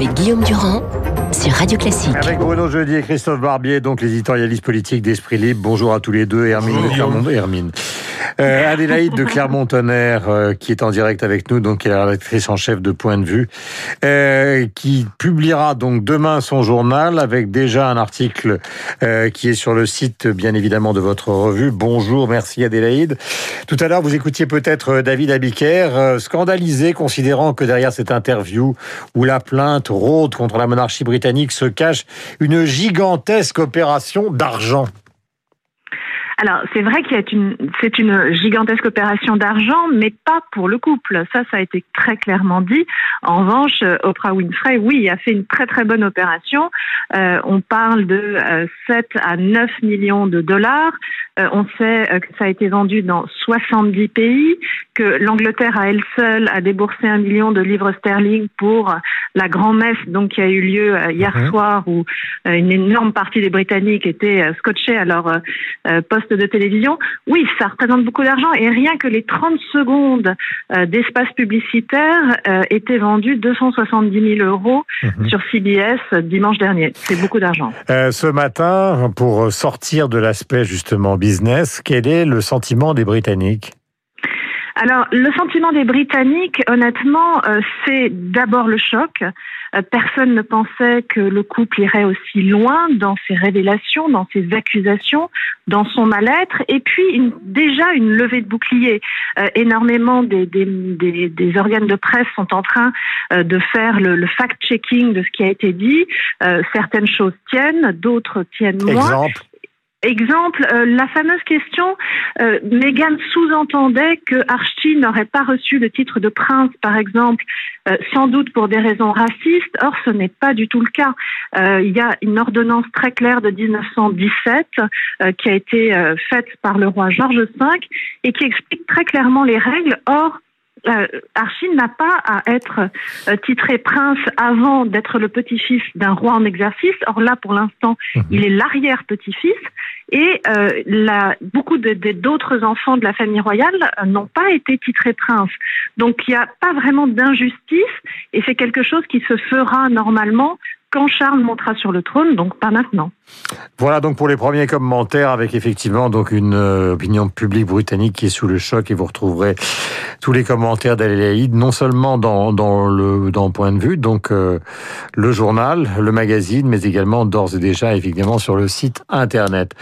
avec Guillaume Durand sur Radio Classique. Avec Bruno Jeudi et Christophe Barbier, donc les éditorialistes politiques d'Esprit Libre. Bonjour à tous les deux. Hermine Clermont. Hermine. Euh, Adélaïde de Clermont-Tonnerre, euh, qui est en direct avec nous, donc qui est la rédactrice en chef de Point de Vue, euh, qui publiera donc demain son journal avec déjà un article euh, qui est sur le site, bien évidemment, de votre revue. Bonjour, merci Adélaïde. Tout à l'heure, vous écoutiez peut-être David Abiker, scandalisé, considérant que derrière cette interview où la plainte rôde contre la monarchie britannique se cache une gigantesque opération d'argent. Alors, c'est vrai qu'il y a une, c'est une gigantesque opération d'argent, mais pas pour le couple. Ça, ça a été très clairement dit. En revanche, euh, Oprah Winfrey, oui, a fait une très très bonne opération. Euh, on parle de euh, 7 à 9 millions de dollars. Euh, on sait euh, que ça a été vendu dans 70 pays, que l'Angleterre à elle seule a déboursé un million de livres sterling pour la grand-messe donc qui a eu lieu euh, hier soir où une énorme partie des Britanniques étaient scotchés à leur poste de télévision. Oui, ça représente beaucoup d'argent et rien que les 30 secondes d'espace publicitaire étaient vendus 270 000 euros Mhm. sur CBS dimanche dernier. C'est beaucoup d'argent. Euh, ce matin, pour sortir de l'aspect justement business, quel est le sentiment des Britanniques? Alors, le sentiment des Britanniques, honnêtement, euh, c'est d'abord le choc. Euh, personne ne pensait que le couple irait aussi loin dans ses révélations, dans ses accusations, dans son mal-être, et puis une- déjà une levée de bouclier. Euh, énormément des, des, des, des organes de presse sont en train de faire le, le fact-checking de ce qui a été dit. Certaines choses tiennent, d'autres tiennent moins. Exemple Exemple, euh, la fameuse question, euh, Meghan sous-entendait que Archie n'aurait pas reçu le titre de prince, par exemple, euh, sans doute pour des raisons racistes. Or, ce n'est pas du tout le cas. Euh, il y a une ordonnance très claire de 1917 euh, qui a été euh, faite par le roi George V et qui explique très clairement les règles. Or, euh, Archie n'a pas à être euh, titré prince avant d'être le petit-fils d'un roi en exercice. Or là, pour l'instant, Mhm. il est l'arrière-petit-fils. Et euh, la, beaucoup de- de- d'autres enfants de la famille royale n'ont pas été titrés princes. Donc il n'y a pas vraiment d'injustice et c'est quelque chose qui se fera normalement quand Charles montera sur le trône, donc pas maintenant. Voilà donc pour les premiers commentaires avec effectivement donc une euh, opinion publique britannique qui est sous le choc et vous retrouverez tous les commentaires d'Adélaïde non seulement dans, dans le dans Point de vue donc euh, le journal, le magazine mais également d'ores et déjà évidemment sur le site internet.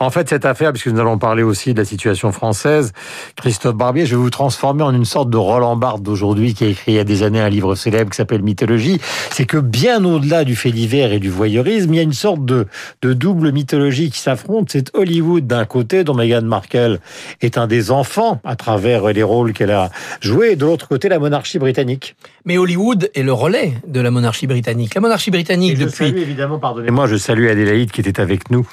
En fait cette affaire puisque nous allons parler aussi de la situation française, Christophe Barbier, je vais vous transformer en une sorte de Roland Barthes d'aujourd'hui qui a écrit il y a des années un livre célèbre qui s'appelle Mythologie, c'est que bien au-delà du fait divers et du voyeurisme, il y a une sorte de de double mythologie qui s'affrontent. C'est Hollywood d'un côté, dont Meghan Markle est un des enfants à travers les rôles qu'elle a joués, et de l'autre côté, la monarchie britannique. Mais Hollywood est le relais de la monarchie britannique. La monarchie britannique, Et je depuis salue évidemment, pardonnez-moi, je salue Adélaïde qui était avec nous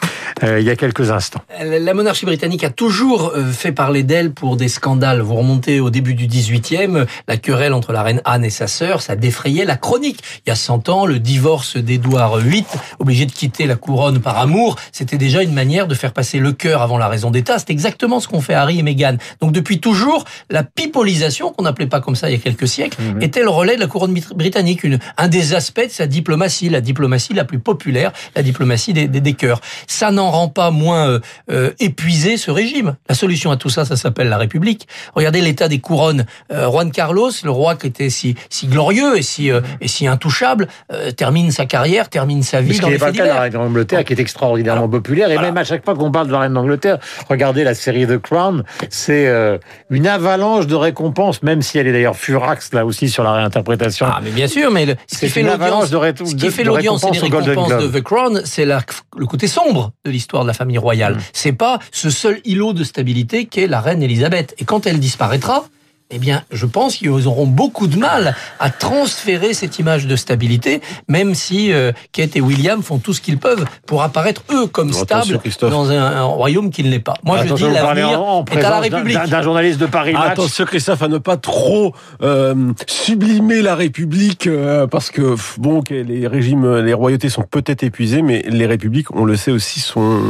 euh, il y a quelques instants. La monarchie britannique a toujours euh, fait parler d'elle pour des scandales. Vous remontez au début du 18e, la querelle entre la reine Anne et sa sœur, ça défrayait la chronique. Il y a 100 ans, le divorce d'Édouard VIII, obligé de quitter la couronne par amour, c'était déjà une manière de faire passer le cœur avant la raison d'État. C'est exactement ce qu'ont fait Harry et Meghan. Donc depuis toujours, la pipolisation, qu'on n'appelait pas comme ça il y a quelques siècles, était le relais de la couronne britannique. Une, un des aspects de sa diplomatie, la diplomatie la plus populaire, la diplomatie des, des, des cœurs. Ça n'en rend pas moins euh, euh, épuisé ce régime. La solution à tout ça, ça s'appelle la République. Regardez l'état des couronnes. Euh, Juan Carlos, le roi qui était si, si glorieux et si, euh, et si intouchable, euh, termine sa carrière, termine sa vie Ce dans qui n'est pas le cas de la reine d'Angleterre, qui est extraordinairement populaire. Et voilà. même à chaque fois qu'on parle de la reine d'Angleterre, regardez la série The Crown, c'est euh, une avalanche de récompenses, même si elle est d'ailleurs furax là aussi sur la réinterprétation. Ah, mais bien sûr, mais le, ce qui fait l'audience, de ré- ce de- qui fait de l'audience et les récompenses de. The Crown, c'est le côté sombre de l'histoire de la famille royale. Mm. C'est pas ce seul îlot de stabilité qu'est la reine Elisabeth. Et quand elle disparaîtra, eh bien, je pense qu'ils auront beaucoup de mal à transférer cette image de stabilité, même si euh, Kate et William font tout ce qu'ils peuvent pour apparaître eux comme stables dans un, un royaume qui ne l'est pas. Moi, Attention, je dis l'avenir en, en est à la République. d'un journaliste de Paris Match. Attention Christophe à ne pas trop euh, sublimer la République euh, parce que bon les régimes, les royautés sont peut-être épuisées, mais les républiques, on le sait aussi, sont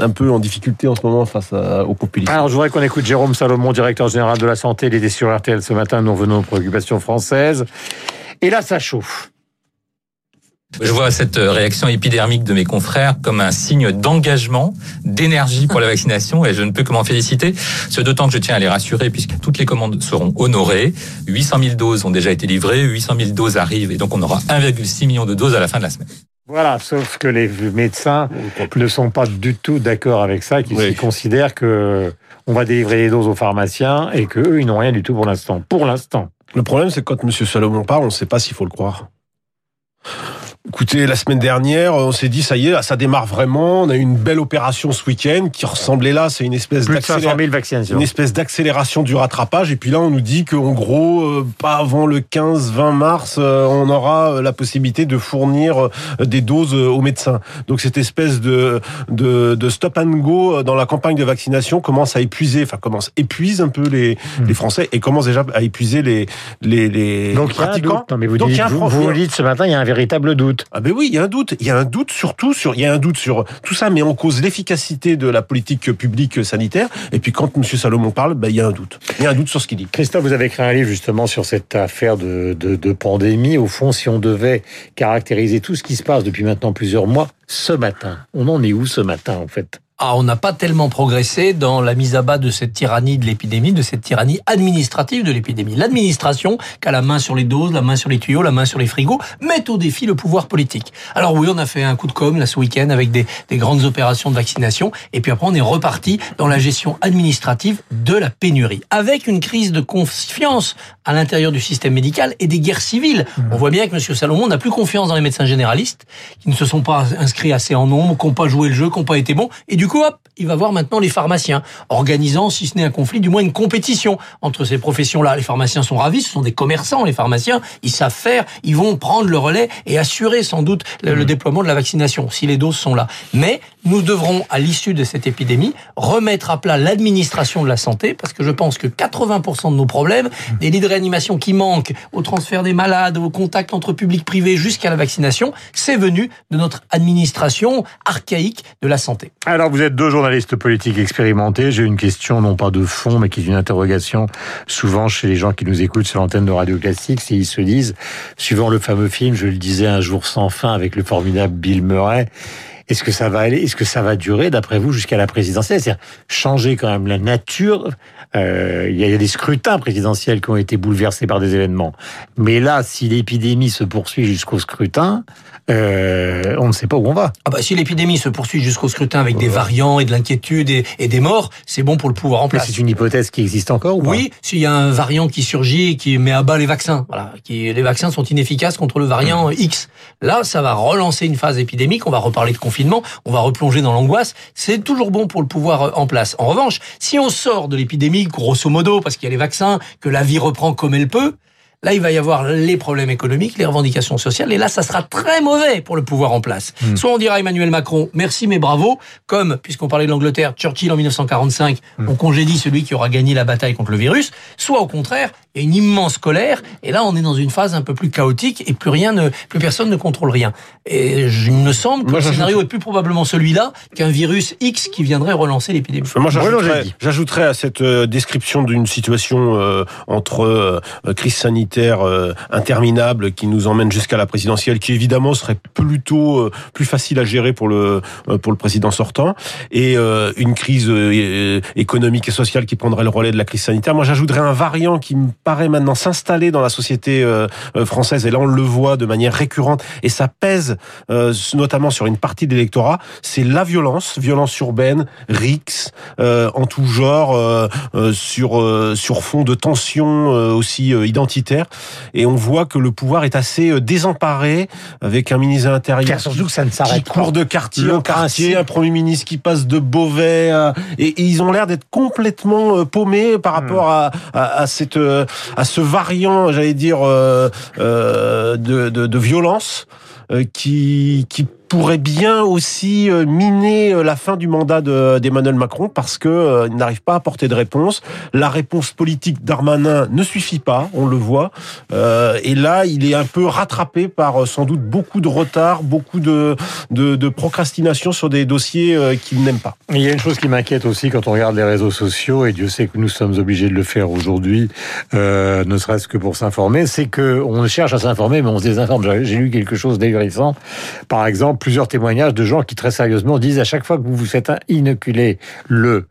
un peu en difficulté en ce moment face à- au populisme. Alors, je voudrais qu'on écoute Jérôme Salomon, directeur général de la santé. Il était sur RTL ce matin. Nous revenons aux préoccupations françaises. Et là, ça chauffe. Je vois cette euh, réaction épidermique de mes confrères comme un signe d'engagement, d'énergie pour la vaccination et je ne peux que m'en féliciter. Ce d'autant que je tiens à les rassurer puisque toutes les commandes seront honorées. 800 000 doses ont déjà été livrées, 800 000 doses arrivent et donc on aura 1,6 million de doses à la fin de la semaine. Voilà, sauf que les médecins ne sont pas du tout d'accord avec ça, qu'ils Oui. considèrent que on va délivrer les doses aux pharmaciens et qu'eux, ils n'ont rien du tout pour l'instant. Pour l'instant. Le problème, c'est que quand M. Salomon parle, on ne sait pas s'il faut le croire. Écoutez, la semaine dernière, on s'est dit, ça y est, ça démarre vraiment. On a eu une belle opération ce week-end qui ressemblait là, c'est une espèce Plus de 500 d'accélération. 000 vaccinations. Une espèce d'accélération du rattrapage. Et puis là, on nous dit qu'en gros, euh, pas avant le 15-20 mars, euh, on aura euh, la possibilité de fournir des doses aux médecins. Donc cette espèce de, de, de stop and go dans la campagne de vaccination commence à épuiser, enfin commence épuise un peu les, les Français et commence déjà à épuiser les, les, les Donc il y a un pratiquants. doute. Non, mais vous, Donc, dites, il y a un vous, vous dites ce matin, il y a un véritable doute. Ah ben oui, il y a un doute. Il y a un doute surtout sur, il y a un doute sur tout ça, mais on cause l'efficacité de la politique publique sanitaire. Et puis quand M. Salomon parle, ben, il y a un doute. Il y a un doute sur ce qu'il dit. Christophe, vous avez écrit un livre justement sur cette affaire de, de, de pandémie. Au fond, si on devait caractériser tout ce qui se passe depuis maintenant plusieurs mois, ce matin, on en est où ce matin en fait? Ah, on n'a pas tellement progressé dans la mise à bas de cette tyrannie de l'épidémie, de cette tyrannie administrative de l'épidémie. L'administration, qui a la main sur les doses, la main sur les tuyaux, la main sur les frigos, met au défi le pouvoir politique. Alors oui, on a fait un coup de com' là ce week-end avec des, des grandes opérations de vaccination, et puis après on est reparti dans la gestion administrative de la pénurie, avec une crise de confiance à l'intérieur du système médical et des guerres civiles. On voit bien que M. Salomon n'a plus confiance dans les médecins généralistes, qui ne se sont pas inscrits assez en nombre, qui n'ont pas joué le jeu, qui n'ont pas été bons, et du coup, hop, il va voir maintenant les pharmaciens, organisant, si ce n'est un conflit, du moins une compétition entre ces professions-là. Les pharmaciens sont ravis, ce sont des commerçants, les pharmaciens, ils savent faire, ils vont prendre le relais et assurer sans doute le, le déploiement de la vaccination, si les doses sont là. Mais nous devrons, à l'issue de cette épidémie, remettre à plat l'administration de la santé, parce que je pense que 80% de nos problèmes, des lits de réanimation qui manquent, au transfert des malades, au contact entre public privé jusqu'à la vaccination, c'est venu de notre administration archaïque de la santé. Alors, vous êtes deux journalistes politiques expérimentés. J'ai une question, non pas de fond, mais qui est une interrogation souvent chez les gens qui nous écoutent sur l'antenne de Radio Classique. Ils se disent, suivant le fameux film, je le disais, Un jour sans fin avec le formidable Bill Murray, est-ce que ça va aller, est-ce que ça va durer, d'après vous, jusqu'à la présidentielle? C'est-à-dire changer quand même la nature. Euh, il y a des scrutins présidentiels qui ont été bouleversés par des événements. Mais là, si l'épidémie se poursuit jusqu'au scrutin, euh, on ne sait pas où on va. Ah bah, si l'épidémie se poursuit jusqu'au scrutin avec des variants et de l'inquiétude et, et des morts, c'est bon pour le pouvoir en place. c'est une hypothèse qui existe encore ou pas? Oui, s'il y a un variant qui surgit et qui met à bas les vaccins, voilà, qui les vaccins sont inefficaces contre le variant X. Là, ça va relancer une phase épidémique. On va reparler de confinement, on va replonger dans l'angoisse. C'est toujours bon pour le pouvoir euh, en place. En revanche, si on sort de l'épidémie, grosso modo, parce qu'il y a les vaccins, que la vie reprend comme elle peut. Là, il va y avoir les problèmes économiques, les revendications sociales, et là, ça sera très mauvais pour le pouvoir en place. Soit on dira à Emmanuel Macron, merci mais bravo, comme, puisqu'on parlait de l'Angleterre, Churchill en 1945, on congédie celui qui aura gagné la bataille contre le virus, soit au contraire, il y a une immense colère, et là, on est dans une phase un peu plus chaotique, et plus rien ne, plus personne ne contrôle rien. Et je- il me semble que Moi, le scénario est plus probablement celui-là qu'un virus X qui viendrait relancer l'épidémie. Moi, j'ajouterais à cette euh, description d'une situation euh, entre euh, crise sanitaire euh, interminable qui nous emmène jusqu'à la présidentielle, qui évidemment serait plutôt euh, plus facile à gérer pour le euh, pour le président sortant, et une crise économique et sociale qui prendrait le relais de la crise sanitaire. Moi, j'ajouterais un variant qui me paraît maintenant s'installer dans la société française, et là on le voit de manière récurrente, et ça pèse notamment sur une partie de l'électorat, c'est la violence, violence urbaine, rix, en tout genre, sur sur fond de tensions aussi euh, Et on voit que le pouvoir est assez euh, désemparé, avec un ministre de l'Intérieur surtout que ça ne qui s'arrête pas. court de quartier Le en quartier, un premier ministre qui passe de Beauvais, à- et, et ils ont l'air d'être complètement euh, paumés par rapport à, à, à cette euh, à ce variant, j'allais dire, euh, euh, de, de, de violence euh, qui qui pourrait bien aussi euh, miner euh, la fin du mandat d'Emmanuel Macron parce que euh, n'arrive pas à apporter de réponse. La réponse politique d'Armanin ne suffit pas, on le voit. et là, il est un peu rattrapé par sans doute beaucoup de retard, beaucoup de, de, de procrastination sur des dossiers qu'il n'aime pas. Il y a une chose qui m'inquiète aussi quand on regarde les réseaux sociaux, et Dieu sait que nous sommes obligés de le faire aujourd'hui, ne serait-ce que pour s'informer, c'est que on cherche à s'informer, mais on se désinforme. J'ai lu quelque chose d'ahurissant. Par exemple, plusieurs témoignages de gens qui très sérieusement disent à chaque fois que vous vous faites inoculer le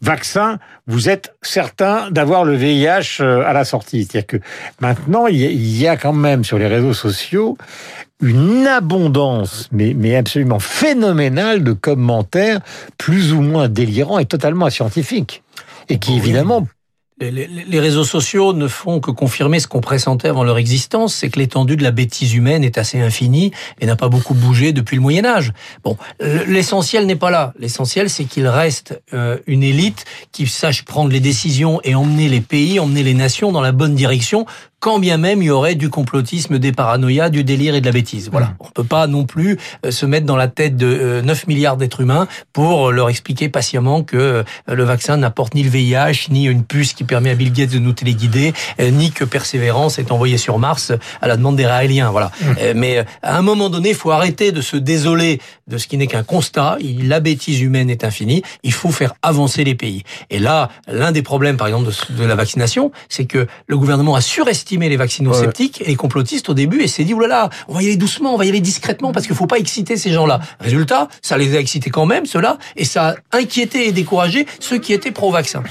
vaccin, vous êtes certain d'avoir le VIH euh, à la sortie. C'est-à-dire que maintenant, il y a quand même sur les réseaux sociaux une abondance, mais, mais absolument phénoménale de commentaires plus ou moins délirants et totalement scientifiques. Et qui, évidemment, les, réseaux sociaux ne font que confirmer ce qu'on pressentait avant leur existence, c'est que l'étendue de la bêtise humaine est assez infinie et n'a pas beaucoup bougé depuis le Moyen Âge. Bon, l'essentiel n'est pas là. L'essentiel, c'est qu'il reste euh, une élite qui sache prendre les décisions et emmener les pays, emmener les nations dans la bonne direction quand bien même il y aurait du complotisme, des paranoïas, du délire et de la bêtise. Voilà. Mmh. On peut pas non plus euh, se mettre dans la tête de 9 euh, milliards d'êtres humains pour leur expliquer patiemment que euh, le vaccin n'apporte ni le VIH, ni une puce qui permet à Bill Gates de nous téléguider, ni que Persévérance est envoyé sur Mars à la demande des Raéliens. Voilà. Mmh. Mais à un moment donné, il faut arrêter de se désoler de ce qui n'est qu'un constat. La bêtise humaine est infinie. Il faut faire avancer les pays. Et là, l'un des problèmes, par exemple, de la vaccination, c'est que le gouvernement a surestimé les vaccino-sceptiques et les complotistes au début et s'est dit, oulala, on va y aller doucement, on va y aller discrètement parce qu'il faut pas exciter ces gens-là. Résultat, ça les a excités quand même, ceux-là, et ça a inquiété et découragé ceux qui étaient pro-vaccin.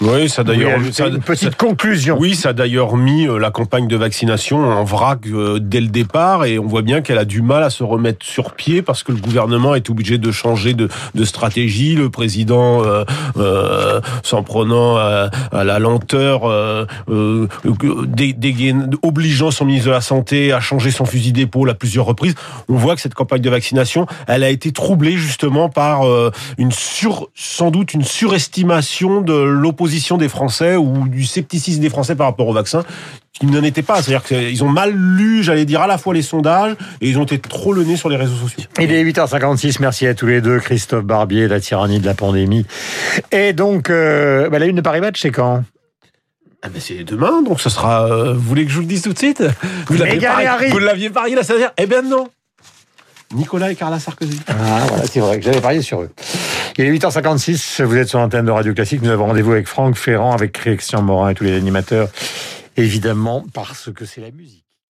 Oui, ça d'ailleurs. une petite conclusion. Oui, ça a d'ailleurs mis euh, la campagne de vaccination en vrac euh, dès le départ, et on voit bien qu'elle a du mal à se remettre sur pied parce que le gouvernement est obligé de changer de, de stratégie. Le président, euh, euh s'en prenant à, la lenteur, euh, obligeant son ministre de la santé à changer son fusil d'épaule à plusieurs reprises. On voit que cette campagne de vaccination, elle a été troublée justement par une sur, sans doute une surestimation de l'opposition des Français ou du scepticisme des Français par rapport au vaccin qui n'en était pas. C'est-à-dire qu'ils ont mal lu, j'allais dire, à la fois les sondages et ils ont été trop le nez sur les réseaux sociaux. Il est 8h56, merci à tous les deux. Christophe Barbier, la tyrannie de la pandémie. Et donc, euh, bah, la une de Paris Match, c'est quand? Ah ben c'est demain, donc ce sera. Euh, vous voulez que je vous le dise tout de suite? Vous l'aviez parié, vous l'aviez parié là, c'est-à-dire Eh bien non. Nicolas et Carla Sarkozy. Ah voilà, c'est vrai que j'avais parié sur eux. Il est 8h56, vous êtes sur l'antenne de Radio Classique, nous avons rendez-vous avec Franck Ferrand, avec Christian Morin et tous les animateurs, évidemment parce que c'est la musique.